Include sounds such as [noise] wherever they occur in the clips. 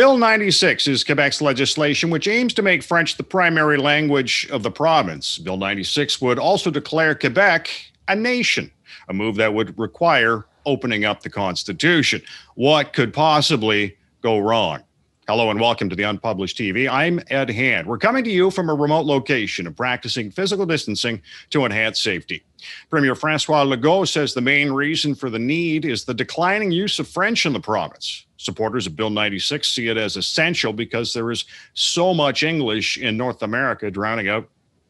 Bill 96 is Quebec's legislation, which aims to make French the primary language of the province. Bill 96 would also declare Quebec a nation, a move that would require opening up the Constitution. What could possibly go wrong? Hello and welcome to the Unpublished TV. I'm Ed Hand. We're coming to you from a remote location and practicing physical distancing to enhance safety. Premier Francois Legault says the main reason for the need is the declining use of French in the province. Supporters of Bill 96 see it as essential because there is so much English in North America drowning out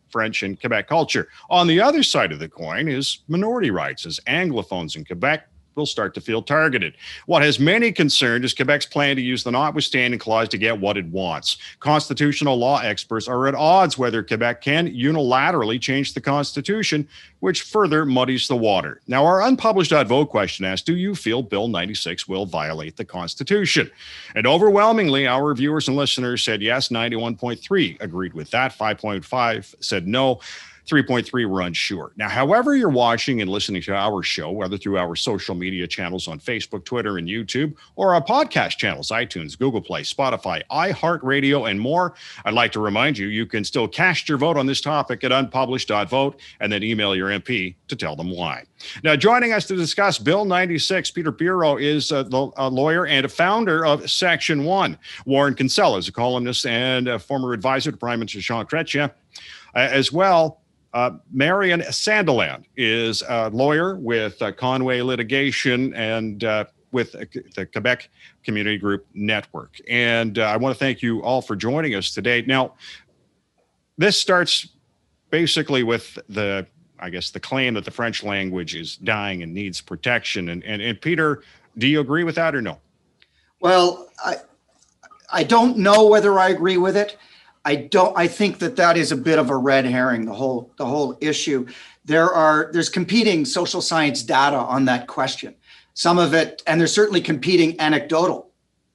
French and Quebec culture. On the other side of the coin is minority rights, as Anglophones in Quebec will start to feel targeted. What has many concerned is Quebec's plan to use the notwithstanding clause to get what it wants. Constitutional law experts are at odds whether Quebec can unilaterally change the Constitution, which further muddies the water. Now, our unpublished vote question asks Do you feel Bill 96 will violate the Constitution? And overwhelmingly, our viewers and listeners said yes, 91.3 agreed with that, 5.5 said no. 3.3 were unsure. Now, however you're watching and listening to our show, whether through our social media channels on Facebook, Twitter, and YouTube, or our podcast channels, iTunes, Google Play, Spotify, iHeartRadio, and more, I'd like to remind you you can still cast your vote on this topic at unpublished.vote and then email your MP to tell them why. Now, joining us to discuss Bill 96, Peter Biro is a, a lawyer and a founder of Section 1. Warren Kinsella is a columnist and a former advisor to Prime Minister Jean Chrétien. Uh, as well uh, Marion Sandiland is a lawyer with uh, Conway Litigation and uh, with the Quebec Community Group Network. And uh, I want to thank you all for joining us today. Now, this starts basically with the, I guess, the claim that the French language is dying and needs protection. And, and, and Peter, do you agree with that or no? Well, I, I don't know whether I agree with it. I don't. I think that that is a bit of a red herring. The whole the whole issue. There are there's competing social science data on that question. Some of it, and there's certainly competing anecdotal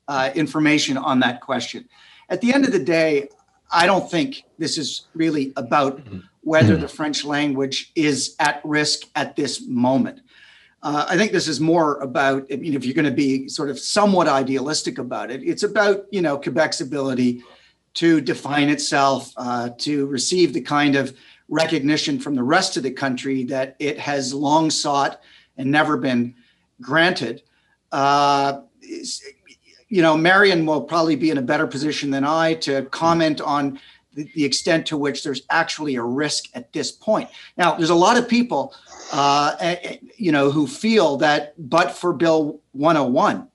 uh, information on that question. At the end of the day, I don't think this is really about mm-hmm. whether the French language is at risk at this moment. Uh, I think this is more about, I mean, if you're going to be sort of somewhat idealistic about it, it's about, you know, Quebec's ability to define itself, uh, to receive the kind of recognition from the rest of the country that it has long sought and never been granted. Uh, you know, Marion will probably be in a better position than I to comment on the, extent to which there's actually a risk at this point. Now, there's a lot of people, uh, you know, who feel that, but for Bill 101,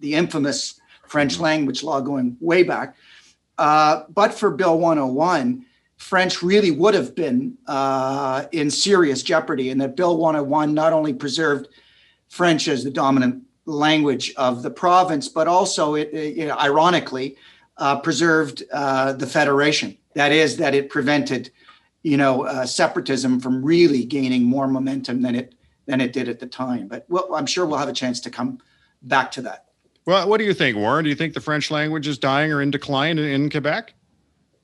the infamous French language law going way back, uh, but for Bill 101, French really would have been uh, in serious jeopardy, and that Bill 101 not only preserved French as the dominant language of the province, but also, it, it ironically, uh, preserved uh, the federation. That is, that it prevented, you know, uh, separatism from really gaining more momentum than it than it did at the time. But we'll, I'm sure we'll have a chance to come back to that. Well, what do you think, Warren? Do you think the French language is dying or in decline in, Quebec?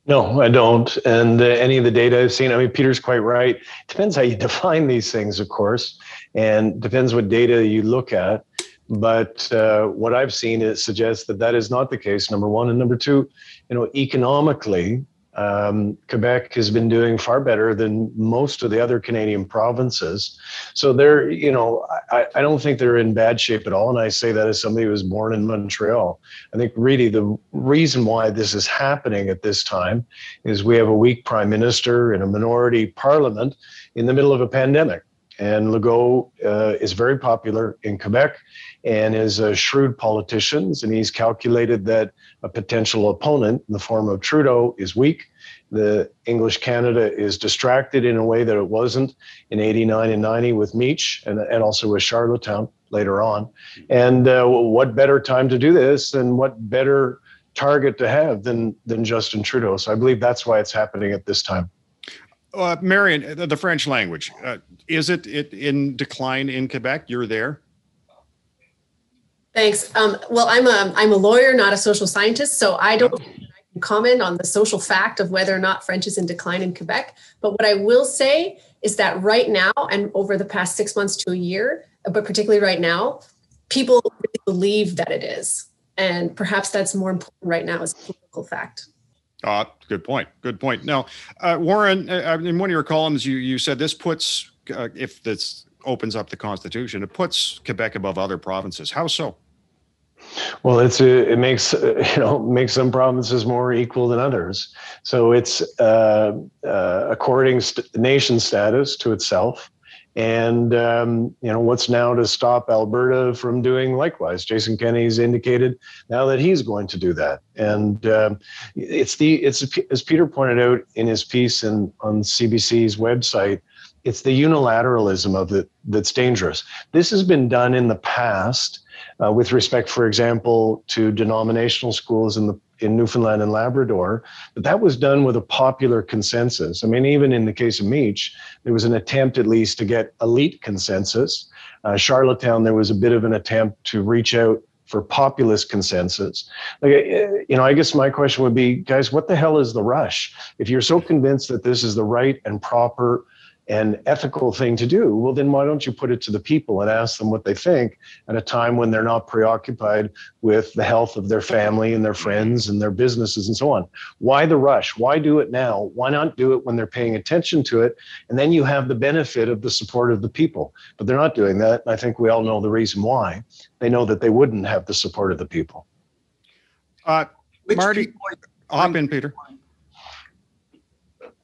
No, I don't. And uh, any of the data I've seen, I mean, Peter's quite right. Depends how you [laughs] define these things, of course, and depends what data you look at. But uh, what I've seen it suggests that that is not the case. Number one, and number two, you know, economically, um, Quebec has been doing far better than most of the other Canadian provinces. So they're, you know, I, I don't think they're in bad shape at all. And I say that as somebody who was born in Montreal. I think really the reason why this is happening at this time is we have a weak prime minister and a minority parliament in the middle of a pandemic. And Legault uh, is very popular in Quebec and is a shrewd politician. And he's calculated that a potential opponent in the form of Trudeau is weak. The English Canada is distracted in a way that it wasn't in 89 and 90 with Meech and, and also with Charlottetown later on. And uh, what better time to do this and what better target to have than, than Justin Trudeau? So I believe that's why it's happening at this time. Uh, Marion, the French language, uh, is it, it in decline in Quebec? You're there. Thanks. Um, well, I'm a I'm a lawyer, not a social scientist, so I don't I comment on the social fact of whether or not French is in decline in Quebec. But what I will say is that right now, and over the past six months to a year, but particularly right now, people really believe that it is. And perhaps that's more important right now as a political fact. Uh, good point. Good point. Now, uh, Warren, uh, in one of your columns, you you said this puts, uh, if this opens up the Constitution, it puts Quebec above other provinces. How so? Well, it's a, it makes uh, [laughs] you know makes some provinces more equal than others. So it's uh, uh, according st- nation status to itself, and um, you know what's now to stop Alberta from doing likewise? Jason Kenney's indicated now that he's going to do that, and um, it's the it's as Peter pointed out in his piece in, on CBC's website. It's the unilateralism of it that's dangerous. This has been done in the past uh, with respect, for example, to denominational schools in the in Newfoundland and Labrador, but that was done with a popular consensus. I mean, even in the case of Meech, there was an attempt at least to get elite consensus. Uh, Charlottetown, there was a bit of an attempt to reach out for populist consensus. Like, uh, you know, I guess my question would be, guys, what the hell is the rush? If you're so convinced that this is the right and proper and ethical thing to do, well, then why don't you put it to the people and ask them what they think at a time when they're not preoccupied with the health of their family and their friends and their businesses and so on? Why the rush? Why do it now? Why not do it when they're paying attention to it? And then you have the benefit of the support of the people. But they're not doing that. I think we all know the reason why. They know that they wouldn't have the support of the people. Uh, Which Marty, people- hop in, Peter.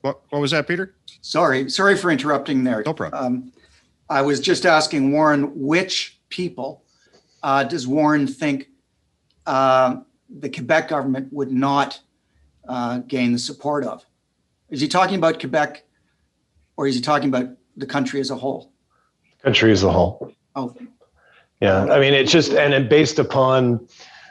What, what was that, Peter? Sorry, sorry for interrupting there. No problem. Um, I was just asking Warren, which people uh, does Warren think uh, the Quebec government would not uh, gain the support of? Is he talking about Quebec or is he talking about the country as a whole? Country as a whole. Oh, Yeah, I mean, it's just, and it based upon,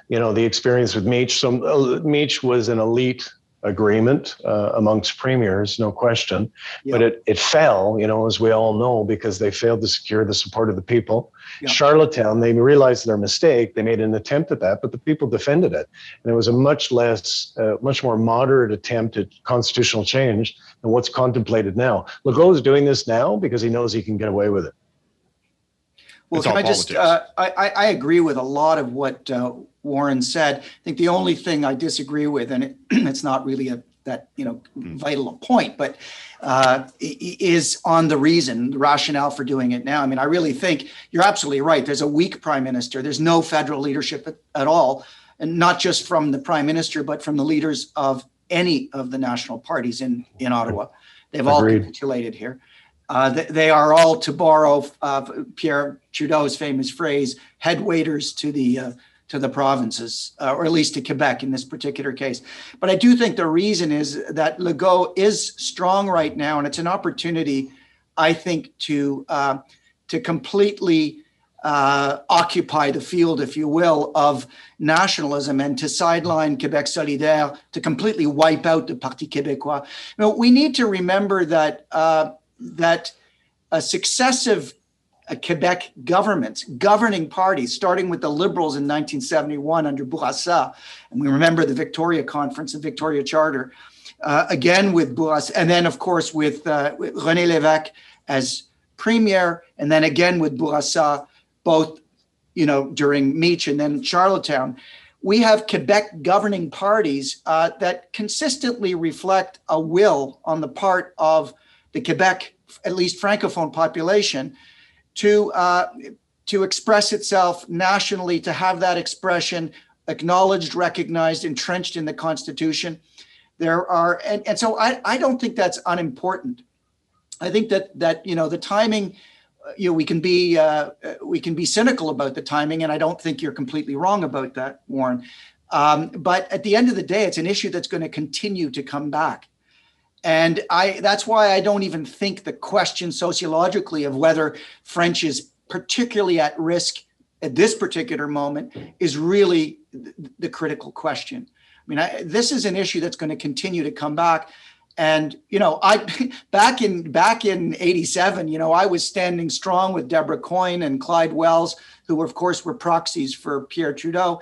you know, the experience with Meech. So uh, Meech was an elite agreement uh, amongst premiers, no question, but it, it fell, you know, as we all know, because they failed to secure the support of the people. Yeah. Charlottetown, they realized their mistake. They made an attempt at that, but the people defended it. And it was a much less, uh, much more moderate attempt at constitutional change than what's contemplated now. Legault is doing this now because he knows he can get away with it. Well, It's can all I just, uh, I, I, I agree with a lot of what uh, Warren said. I think the only thing I disagree with, and it, [clears throat] it's not really a, that, you know, vital a point, but uh, is on the reason, the rationale for doing it now. I mean, I really think you're absolutely right. There's a weak prime minister. There's no federal leadership at, at all. And not just from the prime minister, but from the leaders of any of the national parties in, in Ottawa. They've all capitulated here. Uh, they, they are all, to borrow uh, Pierre Trudeau's famous phrase, head waiters to the uh, to the provinces, uh, or at least to Quebec in this particular case. But I do think the reason is that Legault is strong right now, and it's an opportunity, I think, to uh, to completely uh, occupy the field, if you will, of nationalism and to sideline Quebec Solidaire, to completely wipe out the Parti Québécois. You know, we need to remember that uh, that a successive Quebec governments, governing parties, starting with the Liberals in 1971 under Bourassa, and we remember the Victoria Conference and Victoria Charter, uh, again with Bourassa, and then of course with, uh, with René Lévesque as premier, and then again with Bourassa, both you know during Meech and then Charlottetown. We have Quebec governing parties uh, that consistently reflect a will on the part of the Quebec, at least francophone population, to uh, to express itself nationally, to have that expression acknowledged, recognized, entrenched in the Constitution. There are, and, and so I, I don't think that's unimportant. I think that that you know the timing, uh, you know, we can be uh, uh, we can be cynical about the timing, and I don't think you're completely wrong about that, Warren. Um, but at the end of the day, it's an issue that's going to continue to come back. And I that's why I don't even think the question sociologically of whether French is particularly at risk at this particular moment is really th- the critical question. I mean, I, this is an issue that's going to continue to come back. And you know, I [laughs] back in back in '87, you know, I was standing strong with Deborah Coyne and Clyde Wells, who of course were proxies for Pierre Trudeau.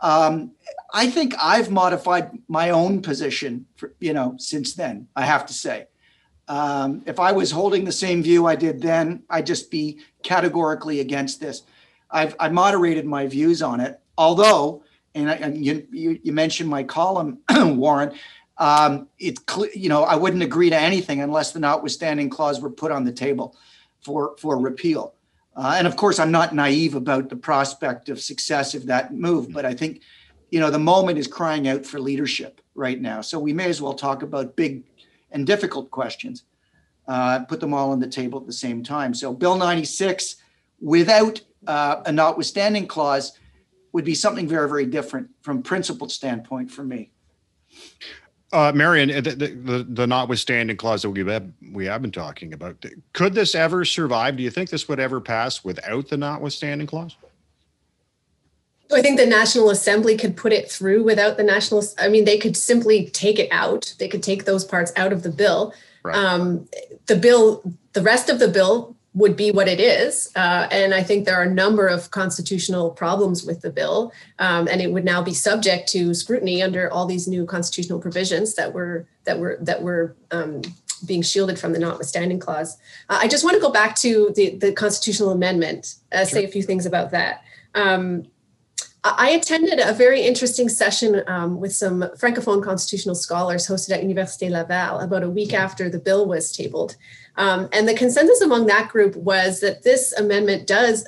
Um, I think I've modified my own position, for, you know, since then. I have to say, um, if I was holding the same view I did then, I'd just be categorically against this. I've I moderated my views on it, although and, I, and you, you, you mentioned my column, [clears throat] Warren. Um, it's you know, I wouldn't agree to anything unless the notwithstanding clause were put on the table for for repeal. Uh, and of course, I'm not naive about the prospect of success of that move, but I think, you know, the moment is crying out for leadership right now. So we may as well talk about big and difficult questions, uh, put them all on the table at the same time. So Bill 96, without uh, a notwithstanding clause, would be something very, very different from principled standpoint for me. Uh, Marion, the, the, the notwithstanding clause that we have, we have been talking about, could this ever survive? Do you think this would ever pass without the notwithstanding clause? I think the National Assembly could put it through without the National. I mean, they could simply take it out. They could take those parts out of the bill. Right. Um, the bill, the rest of the bill would be what it is. Uh, and I think there are a number of constitutional problems with the bill. Um, and it would now be subject to scrutiny under all these new constitutional provisions that were that were that were um, being shielded from the notwithstanding clause. Uh, I just want to go back to the, the constitutional amendment, uh, say a few things about that. Um, I attended a very interesting session um, with some Francophone constitutional scholars hosted at Université Laval about a week after the bill was tabled. Um, and the consensus among that group was that this amendment does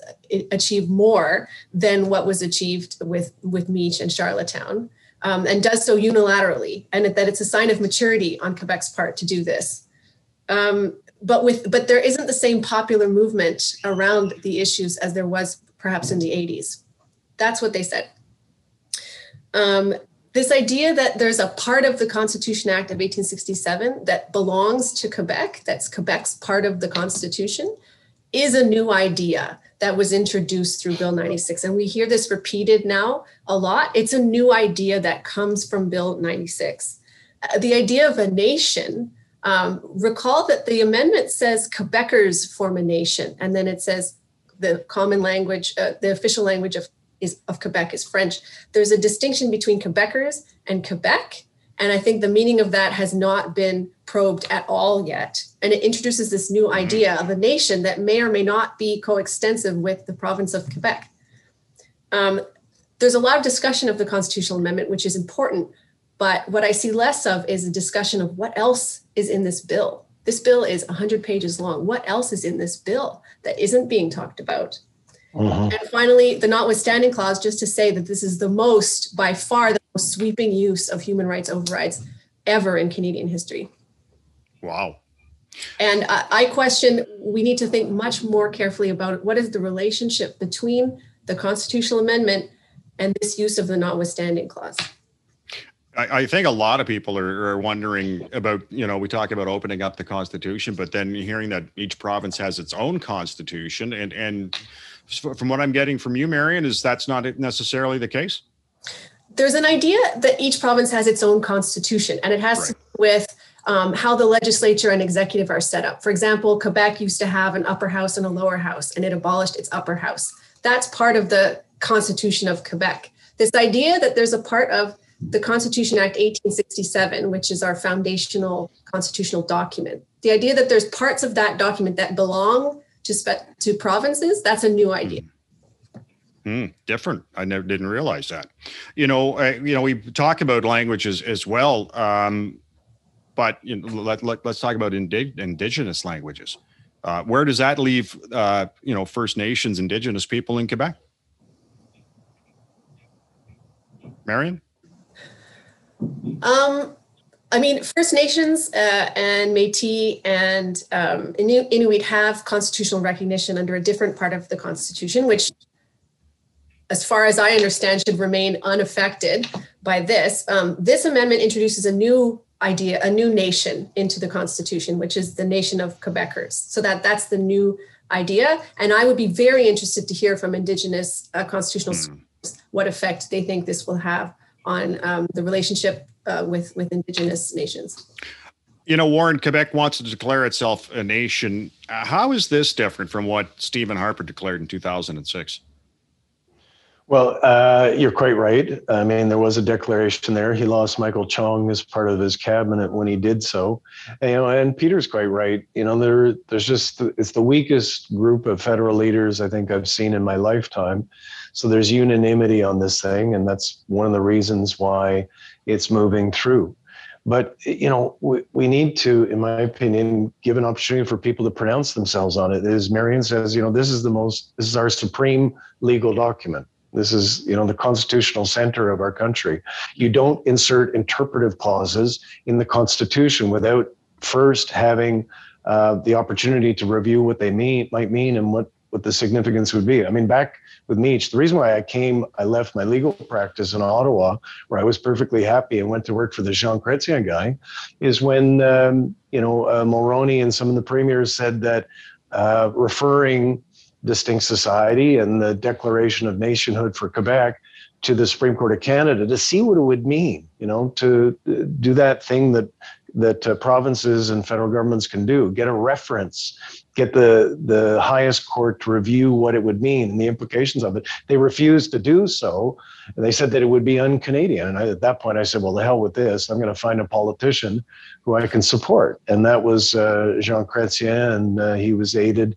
achieve more than what was achieved with, with Meech and Charlottetown, um, and does so unilaterally, and that it's a sign of maturity on Quebec's part to do this. Um, but with but there isn't the same popular movement around the issues as there was perhaps in the 80s. That's what they said. Um, this idea that there's a part of the Constitution Act of 1867 that belongs to Quebec, that's Quebec's part of the Constitution, is a new idea that was introduced through Bill 96. And we hear this repeated now a lot. It's a new idea that comes from Bill 96. Uh, the idea of a nation, um, recall that the amendment says Quebecers form a nation, and then it says the common language, uh, the official language of is of Quebec is French. There's a distinction between Quebecers and Quebec. And I think the meaning of that has not been probed at all yet. And it introduces this new idea of a nation that may or may not be coextensive with the province of Quebec. Um, there's a lot of discussion of the constitutional amendment, which is important. But what I see less of is a discussion of what else is in this bill. This bill is 100 pages long. What else is in this bill that isn't being talked about? Mhm. And finally, the notwithstanding clause, just to say that this is the most, by far, the most sweeping use of human rights overrides ever in Canadian history. Wow. And I, I question, we need to think much more carefully about what is the relationship between the constitutional amendment and this use of the notwithstanding clause. I, I think a lot of people are, are wondering about, you know, we talk about opening up the Constitution, but then hearing that each province has its own Constitution and, and from what I'm getting from you, Marion, is that's not necessarily the case? There's an idea that each province has its own constitution, and it has to do with um, how the legislature and executive are set up. For example, Quebec used to have an upper house and a lower house, and it abolished its upper house. That's part of the Constitution of Quebec. This idea that there's a part of the Constitution Act 1867, which is our foundational constitutional document. The idea that there's parts of that document that belong to spe- to provinces, that's a new idea. Hmm, different. I never didn't realize that. You know, uh, you know, we talk about languages as well, um, but you know, let, let, us talk about indig- indigenous languages. Uh, where does that leave, uh, you know, First Nations, Indigenous people in Quebec? Marion? Um, I mean, First Nations uh, and Métis and um, Inu- Inuit have constitutional recognition under a different part of the Constitution, which, as far as I understand, should remain unaffected by this. Um, this amendment introduces a new idea, a new nation into the Constitution, which is the nation of Quebecers. So that that's the new idea, and I would be very interested to hear from Indigenous uh, constitutional Hmm. scholars what effect they think this will have on um, the relationship uh, with with indigenous nations. You know, Warren, Quebec wants to declare itself a nation. Uh, how is this different from what Stephen Harper declared in 2006? Well, uh, you're quite right. I mean, there was a declaration there. He lost Michael Chong as part of his cabinet when he did so. And, you know, and Peter's quite right. You know, there there's just it's the weakest group of federal leaders I think I've seen in my lifetime. So there's unanimity on this thing, and that's one of the reasons why it's moving through. But you know, we, we need to, in my opinion, give an opportunity for people to pronounce themselves on it. As Marion says, you know, this is the most, this is our supreme legal document this is, you know, the constitutional center of our country. You don't insert interpretive clauses in the Constitution without first having uh, the opportunity to review what they mean might mean and what what the significance would be. I mean, back with Meech, the reason why I came, I left my legal practice in Ottawa, where I was perfectly happy and went to work for the Jean Chrétien guy, is when um, you know uh, Mulroney and some of the premiers said that uh, referring distinct society and the declaration of nationhood for Quebec to the Supreme Court of Canada to see what it would mean, you know, to do that thing that that uh, provinces and federal governments can do, get a reference, get the the highest court to review what it would mean and the implications of it. They refused to do so, and they said that it would be un-Canadian. And I, at that point, I said, "Well, the hell with this! I'm going to find a politician who I can support." And that was uh, Jean Chrétien, and uh, he was aided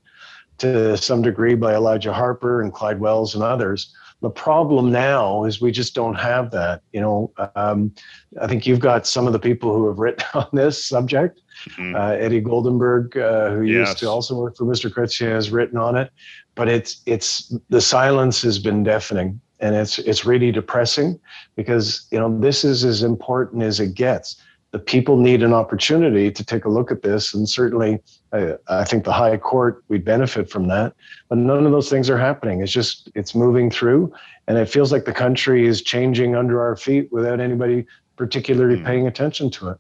to some degree by Elijah Harper and Clyde Wells and others. The problem now is we just don't have that. You know, um, I think you've got some of the people who have written [laughs] on this subject. Mm-hmm. Uh, Eddie Goldenberg, uh, who yes. used to also work for Mr. Chrétien, has written on it. But it's it's the silence has been deafening, and it's it's really depressing because you know this is as important as it gets the people need an opportunity to take a look at this. And certainly, I, I, think the High Court would benefit from that. But none of those things are happening. It's just it's moving through, and it feels like the country is changing under our feet without anybody particularly mm. paying attention to it.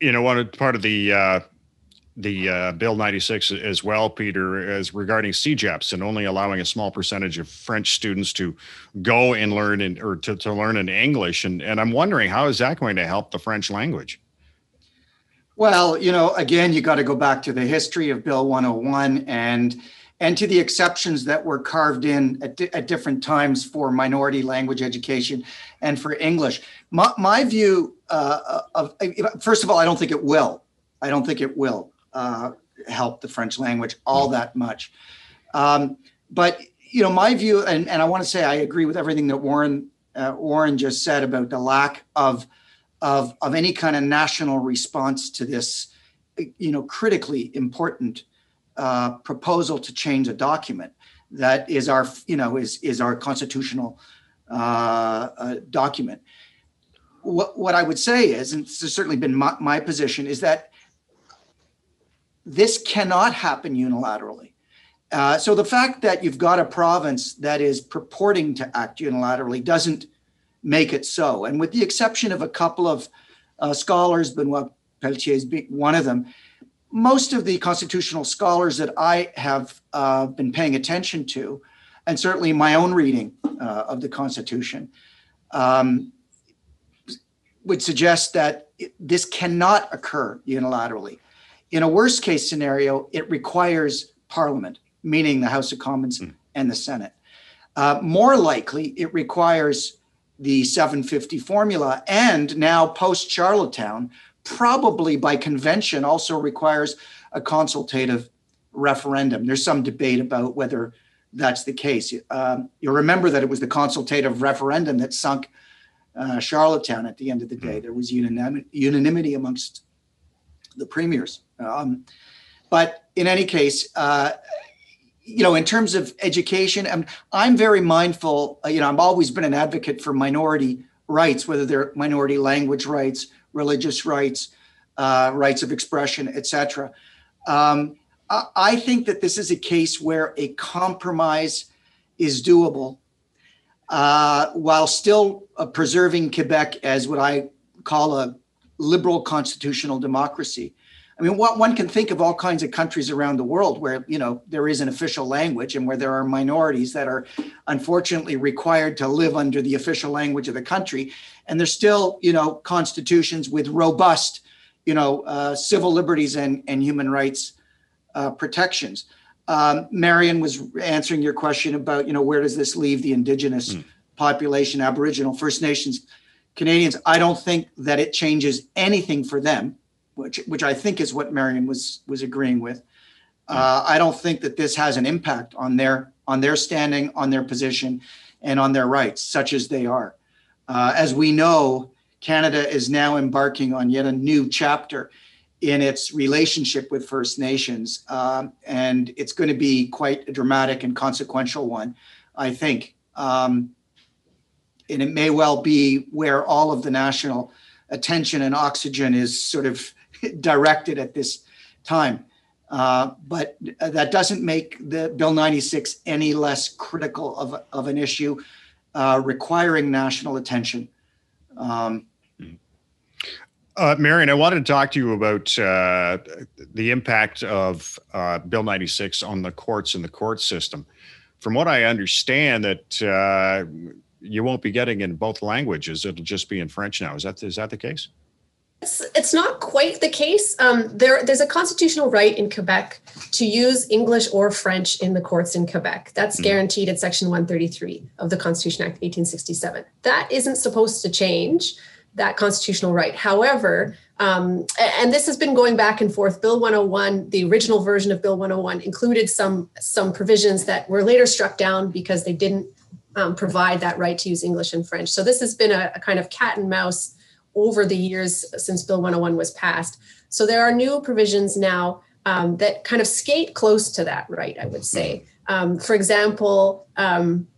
You know, one part of the uh, the uh, Bill 96 as well, Peter, as regarding CEGEPs and only allowing a small percentage of French students to go and learn in, or to, to learn in English. And, and I'm wondering, how is that going to help the French language? Well, you know, again, you got to go back to the history of Bill 101 and and to the exceptions that were carved in at, di- at different times for minority language education and for English. My, my view uh, of, first of all, I don't think it will. I don't think it will uh, help the French language all that much. Um, but you know, my view, and, and I want to say I agree with everything that Warren uh, Warren just said about the lack of of of any kind of national response to this, you know, critically important uh, proposal to change a document that is our you know is is our constitutional uh, uh, document. What what I would say is, and this has certainly been my, my position, is that this cannot happen unilaterally. Uh, so the fact that you've got a province that is purporting to act unilaterally doesn't make it so. And with the exception of a couple of uh, scholars, Benoit Pelletier is one of them, most of the constitutional scholars that I have uh, been paying attention to, and certainly my own reading uh, of the Constitution, um, would suggest that this cannot occur unilaterally. In a worst case scenario, it requires Parliament, meaning the House of Commons mm. and the Senate. Uh, more likely, it requires the 750 formula, and now post Charlottetown, probably by convention, also requires a consultative referendum. There's some debate about whether that's the case. Um, you'll remember that it was the consultative referendum that sunk uh, Charlottetown at the end of the day. Mm. There was unanimity amongst the premiers. Um, but in any case, uh, you know, in terms of education, I'm, I'm very mindful. Uh, you know, I've always been an advocate for minority rights, whether they're minority language rights, religious rights, uh, rights of expression, etc. Um, I, I think that this is a case where a compromise is doable uh, while still uh, preserving Quebec as what I call a liberal constitutional democracy. I mean, what, one can think of all kinds of countries around the world where you know there is an official language and where there are minorities that are unfortunately required to live under the official language of the country, and there's still you know constitutions with robust you know uh, civil liberties and and human rights uh, protections. um, Marion was answering your question about, you know, where does this leave the Indigenous Mm. population, Aboriginal, First Nations, Canadians? I don't think that it changes anything for them, which which I think is what Marion was was agreeing with. Uh, I don't think that this has an impact on their on their standing, on their position, and on their rights, such as they are. Uh, as we know, Canada is now embarking on yet a new chapter in its relationship with First Nations, um, and it's going to be quite a dramatic and consequential one, I think. Um, and it may well be where all of the national attention and oxygen is sort of directed at this time. Uh, but that doesn't make the Bill 96 any less critical of, of an issue uh, requiring national attention. Um, Uh, Marion, I wanted to talk to you about uh, the impact of uh, Bill 96 on the courts and the court system. From what I understand, that uh, you won't be getting in both languages; it'll just be in French now. Is that is that the case? It's, it's not quite the case. Um, there, there's a constitutional right in Quebec to use English or French in the courts in Quebec. That's Mhm. guaranteed at Section 133 of the Constitution Act 1867. That isn't supposed to change that constitutional right. However, um, and this has been going back and forth. Bill 101, the original version of Bill 101, included some some provisions that were later struck down because they didn't um, provide that right to use English and French. So this has been a, a kind of cat and mouse over the years since Bill 101 was passed. So there are new provisions now um, that kind of skate close to that right, I would say. Um, for example, um,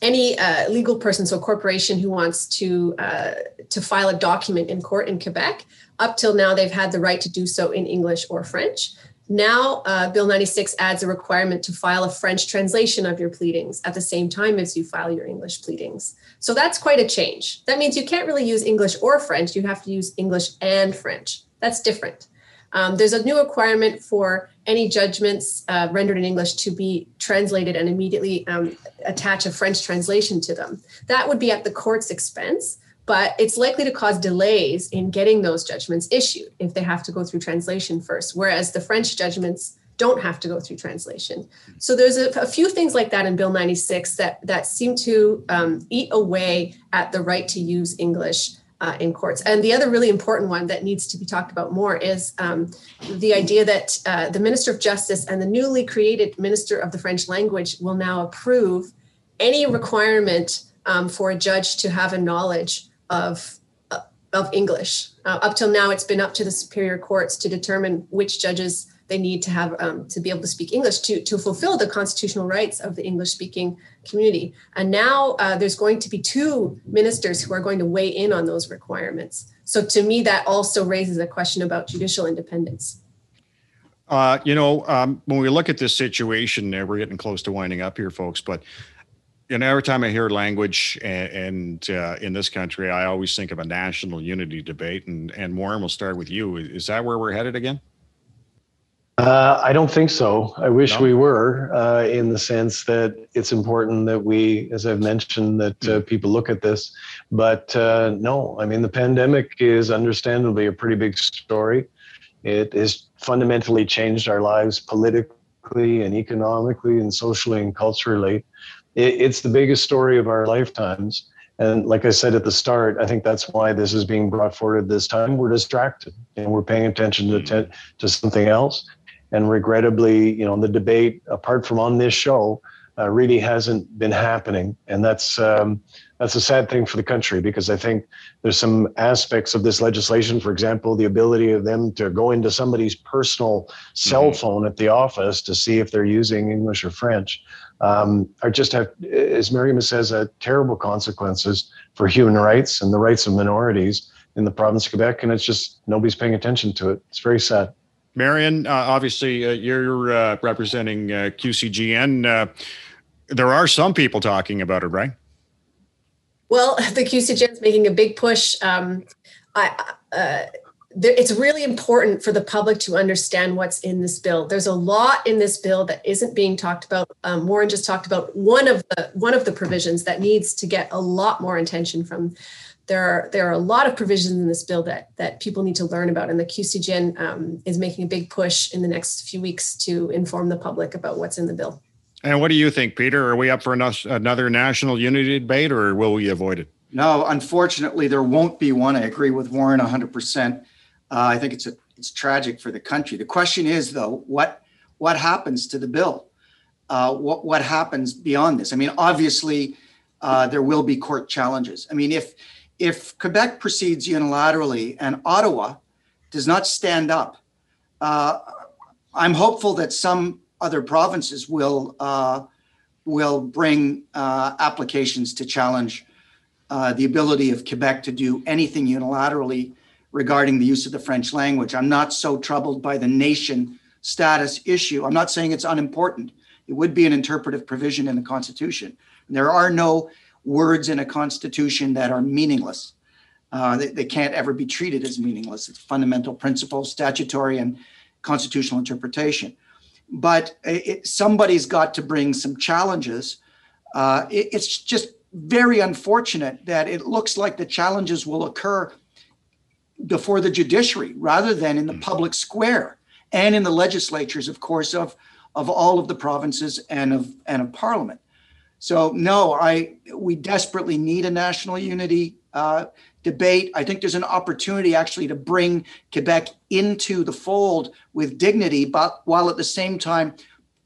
any uh, legal person, so a corporation who wants to uh, to file a document in court in Quebec, up till now they've had the right to do so in English or French. Now, uh, Bill 96 adds a requirement to file a French translation of your pleadings at the same time as you file your English pleadings. So that's quite a change. That means you can't really use English or French. You have to use English and French. That's different. Um, there's a new requirement for any judgments uh, rendered in English to be translated and immediately um, attach a French translation to them. That would be at the court's expense, but it's likely to cause delays in getting those judgments issued if they have to go through translation first, whereas the French judgments don't have to go through translation. So there's a, a few things like that in Bill 96 that that seem to um, eat away at the right to use English uh, in courts. And the other really important one that needs to be talked about more is um, the idea that uh, the Minister of Justice and the newly created Minister of the French language will now approve any requirement um, for a judge to have a knowledge of uh, of English. Uh, up till now, it's been up to the superior courts to determine which judges they need to have um, to be able to speak English to to fulfill the constitutional rights of the English speaking community. And now uh, there's going to be two ministers who are going to weigh in on those requirements. So to me, that also raises a question about judicial independence. Uh, you know, um, when we look at this situation, uh, we're getting close to winding up here, folks. But you know, every time I hear language and, and uh, in this country, I always think of a national unity debate. And and Warren, we'll start with you. Is that where we're headed again? Uh, I don't think so. I wish No? we were, uh, in the sense that it's important that we, as I've mentioned, that uh, people look at this. But uh, no, I mean, the pandemic is understandably a pretty big story. It has fundamentally changed our lives politically and economically and socially and culturally. It, it's the biggest story of our lifetimes. And like I said at the start, I think that's why this is being brought forward at this time. We're distracted and we're paying attention to, to, to something else. And regrettably, you know, the debate, apart from on this show, uh, really hasn't been happening. And that's um, that's a sad thing for the country because I think there's some aspects of this legislation, for example, the ability of them to go into somebody's personal cell Mhm. phone at the office to see if they're using English or French, um, are just have, as Miriam says, uh, terrible consequences for human rights and the rights of minorities in the province of Quebec. And it's just nobody's paying attention to it. It's very sad. Marion, uh, obviously, uh, you're uh, representing uh, QCGN. Uh, there are some people talking about it, right? Well, [laughs] the QCGN is making a big push. Um, I, uh, there, it's really important for the public to understand what's in this bill. There's a lot in this bill that isn't being talked about. Um, Warren just talked about one of the one of the provisions that needs to get a lot more attention from there are there are a lot of provisions in this bill that that people need to learn about, and the QCGN um, is making a big push in the next few weeks to inform the public about what's in the bill. And what do you think, Peter? Are we up for another national unity debate, or will we avoid it? No, unfortunately, there won't be one. I agree with Warren 100%. Uh, I think it's a, it's tragic for the country. The question is, though, what what happens to the bill? Uh, what what happens beyond this? I mean, obviously, uh, there will be court challenges. I mean, if if Quebec proceeds unilaterally and Ottawa does not stand up, uh, I'm hopeful that some other provinces will uh, will bring uh, applications to challenge uh, the ability of Quebec to do anything unilaterally regarding the use of the French language. I'm not so troubled by the nation status issue. I'm not saying it's unimportant. It would be an interpretive provision in the Constitution. There are no words in a Constitution that are meaningless. Uh, they, they can't ever be treated as meaningless. It's fundamental principle, statutory and constitutional interpretation. But it, somebody's got to bring some challenges. Uh, it, it's just very unfortunate that it looks like the challenges will occur before the judiciary rather than in the hmm. public square and in the legislatures, of course, of, of all of the provinces and of and of parliament. So no, I we desperately need a national unity uh, debate. I think there's an opportunity actually to bring Quebec into the fold with dignity, but while at the same time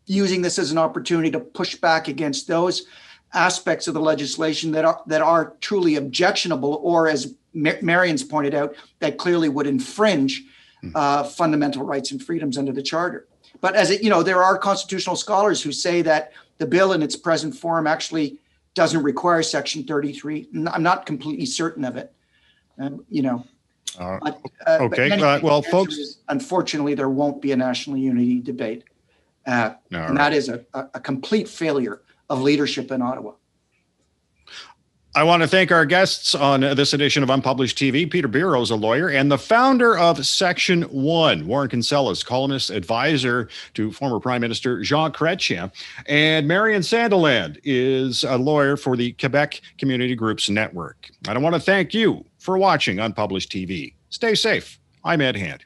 using this as an opportunity to push back against those aspects of the legislation that are that are truly objectionable, or as Marion's pointed out, that clearly would infringe hmm. uh, fundamental rights and freedoms under the charter. But as it, you know, there are constitutional scholars who say that the bill in its present form actually doesn't require Section 33. I'm not completely certain of it. Um, you know. Uh, but, uh, okay. Anyway, well, folks. Is, unfortunately, there won't be a national unity debate. Uh, and right. that is a, a complete failure of leadership in Ottawa. I want to thank our guests on this edition of Unpublished TV. Peter Biro is a lawyer and the founder of Section One. Warren Kinsellas, columnist, advisor to former Prime Minister Jean Chrétien. And Marion Sandiland is a lawyer for the Quebec Community Groups Network. And I want to thank you for watching Unpublished TV. Stay safe. I'm Ed Hand.